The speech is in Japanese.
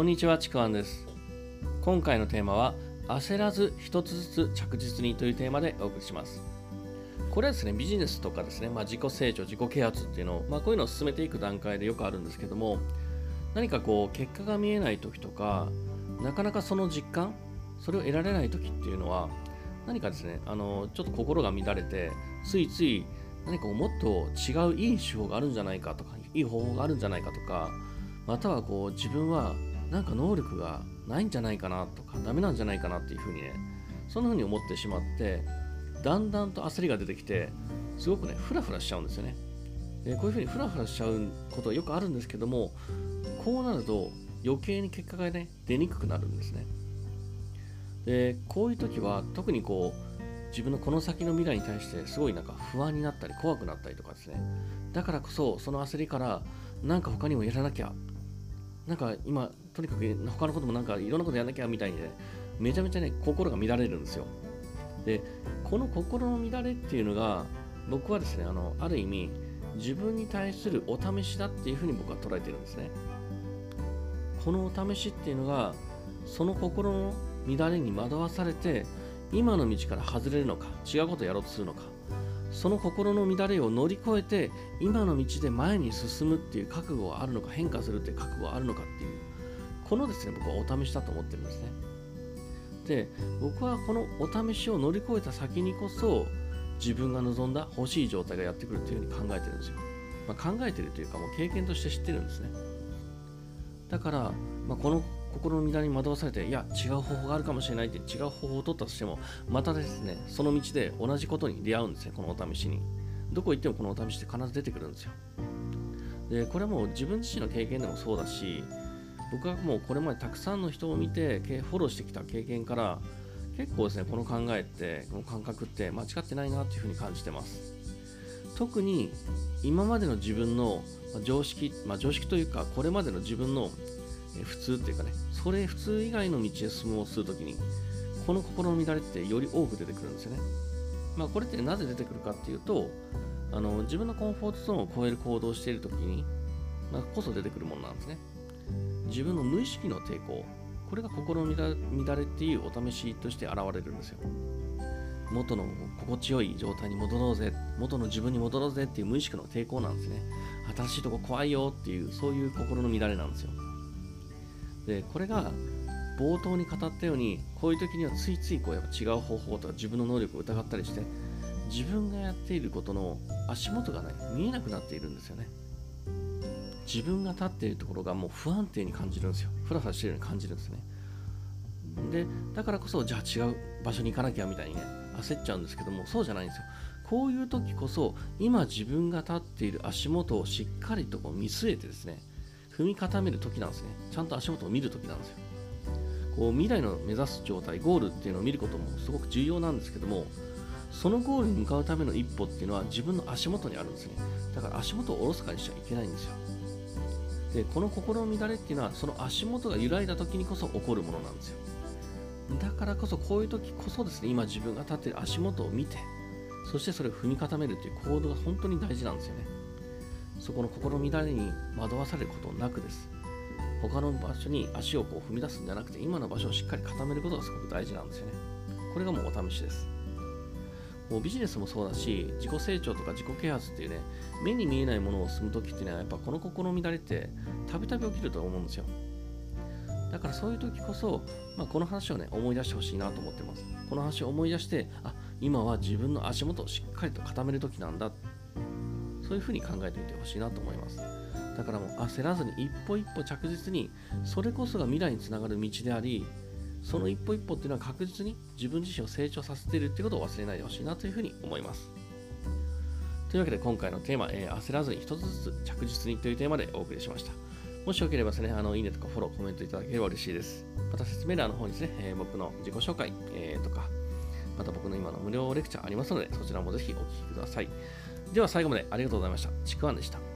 こんにちは、ちくわんです。今回のテーマは、焦らず一つずつ着実にというテーマでお送りします。これはですね、ビジネスとかですね、まあ、自己成長、自己啓発っていうのを、まあ、こういうのを進めていく段階でよくあるんですけども、何かこう、結果が見えない時とか、なかなかその実感、それを得られない時っていうのは、何かですね、あのちょっと心が乱れて、ついつい何かもっと違ういい手法があるんじゃないかとか、いい方法があるんじゃないかとか、またはこう自分はなんか能力がないんじゃないかなとか、ダメなんじゃないかなっていうふうにね、そんな風に思ってしまって、だんだんと焦りが出てきて、すごくね、フラフラしちゃうんですよね。でこういうふうにフラフラしちゃうことはよくあるんですけども、こうなると余計に結果がね、出にくくなるんですね。で、こういう時は特にこう、自分のこの先の未来に対してすごいなんか不安になったり怖くなったりとかですね。だからこそ、その焦りからなんか他にもやらなきゃなんか今、とにかく他のこともなんかいろんなことやらなきゃみたいにね、めちゃめちゃね、心が乱れるんですよ。で、この心の乱れっていうのが、僕はですね、あの、ある意味、自分に対するお試しだっていうふうに僕は捉えてるんですね。このお試しっていうのが、その心の乱れに惑わされて、今の道から外れるのか、違うことをやろうとするのか、その心の乱れを乗り越えて今の道で前に進むっていう覚悟はあるのか変化するっていう覚悟はあるのかっていうこのですね僕はお試しだと思ってるんですねで僕はこのお試しを乗り越えた先にこそ自分が望んだ欲しい状態がやってくるっていうふうに考えてるんですよ、まあ、考えてるというかもう経験として知ってるんですねだから、まあ、この心の乱れに惑わされて、いや、違う方法があるかもしれないって違う方法を取ったとしても、またですね、その道で同じことに出会うんですね、このお試しに。どこ行ってもこのお試しって必ず出てくるんですよ。で、これはもう自分自身の経験でもそうだし、僕はもうこれまでたくさんの人を見て、フォローしてきた経験から、結構ですね、この考えって、この感覚って間違ってないなっていうふうに感じてます。特に今までの自分の常識、まあ、常識というか、これまでの自分の普通っていうかね、それ普通以外の道へ進もうするときに、この心の乱れってより多く出てくるんですよね。まあこれってなぜ出てくるかっていうと、あの自分のコンフォートゾーンを超える行動をしているときに、まあ、こそ出てくるものなんですね。自分の無意識の抵抗、これが心の乱れっていうお試しとして現れるんですよ。元の心地よい状態に戻ろうぜ、元の自分に戻ろうぜっていう無意識の抵抗なんですね。新しいとこ怖いよっていう、そういう心の乱れなんですよ。でこれが冒頭に語ったようにこういう時にはついついこうやっぱ違う方法とか自分の能力を疑ったりして自分がやっていることの足元がね見えなくなっているんですよね自分が立っているところがもう不安定に感じるんですよふらふらしてるように感じるんですねでだからこそじゃあ違う場所に行かなきゃみたいにね焦っちゃうんですけどもそうじゃないんですよこういう時こそ今自分が立っている足元をしっかりとこう見据えてですね踏み固める時なんですね。ちゃんと足元を見る時なんですよ。こう未来の目指す状態、ゴールっていうのを見ることもすごく重要なんですけども、そのゴールに向かうための一歩っていうのは自分の足元にあるんですね。だから足元をおろそかにしちゃいけないんですよ。で、この心の乱れっていうのは、その足元が揺らいだ時にこそ起こるものなんですよ。だからこそ、こういう時こそですね、今自分が立ってる足元を見て、そしてそれを踏み固めるという行動が本当に大事なんですよね。そこの心の乱れに惑わされることなくです。他の場所に足をこう踏み出すんじゃなくて、今の場所をしっかり固めることがすごく大事なんですよね。これがもうお試しです。もうビジネスもそうだし、自己成長とか自己啓発っていうね、目に見えないものを進むときっていうのは、やっぱこの心乱れってたびたび起きると思うんですよ。だからそういう時こそ、まあ、この話をね、思い出してほしいなと思ってます。この話を思い出して、あ、今は自分の足元をしっかりと固める時なんだそういうふうに考えておいてほしいなと思います。だからもう焦らずに一歩一歩着実に、それこそが未来につながる道であり、その一歩一歩っていうのは確実に自分自身を成長させているっていうことを忘れないでほしいなというふうに思います。というわけで今回のテーマ、えー、焦らずに一つずつ着実にというテーマでお送りしました。もしよければですね、あのいいねとかフォロー、コメントいただければ嬉しいです。また説明欄の方にですね、えー、僕の自己紹介、えー、とか、また僕の今の無料レクチャーありますので、そちらもぜひお聴きください。では最後までありがとうございました。ちくわんでした。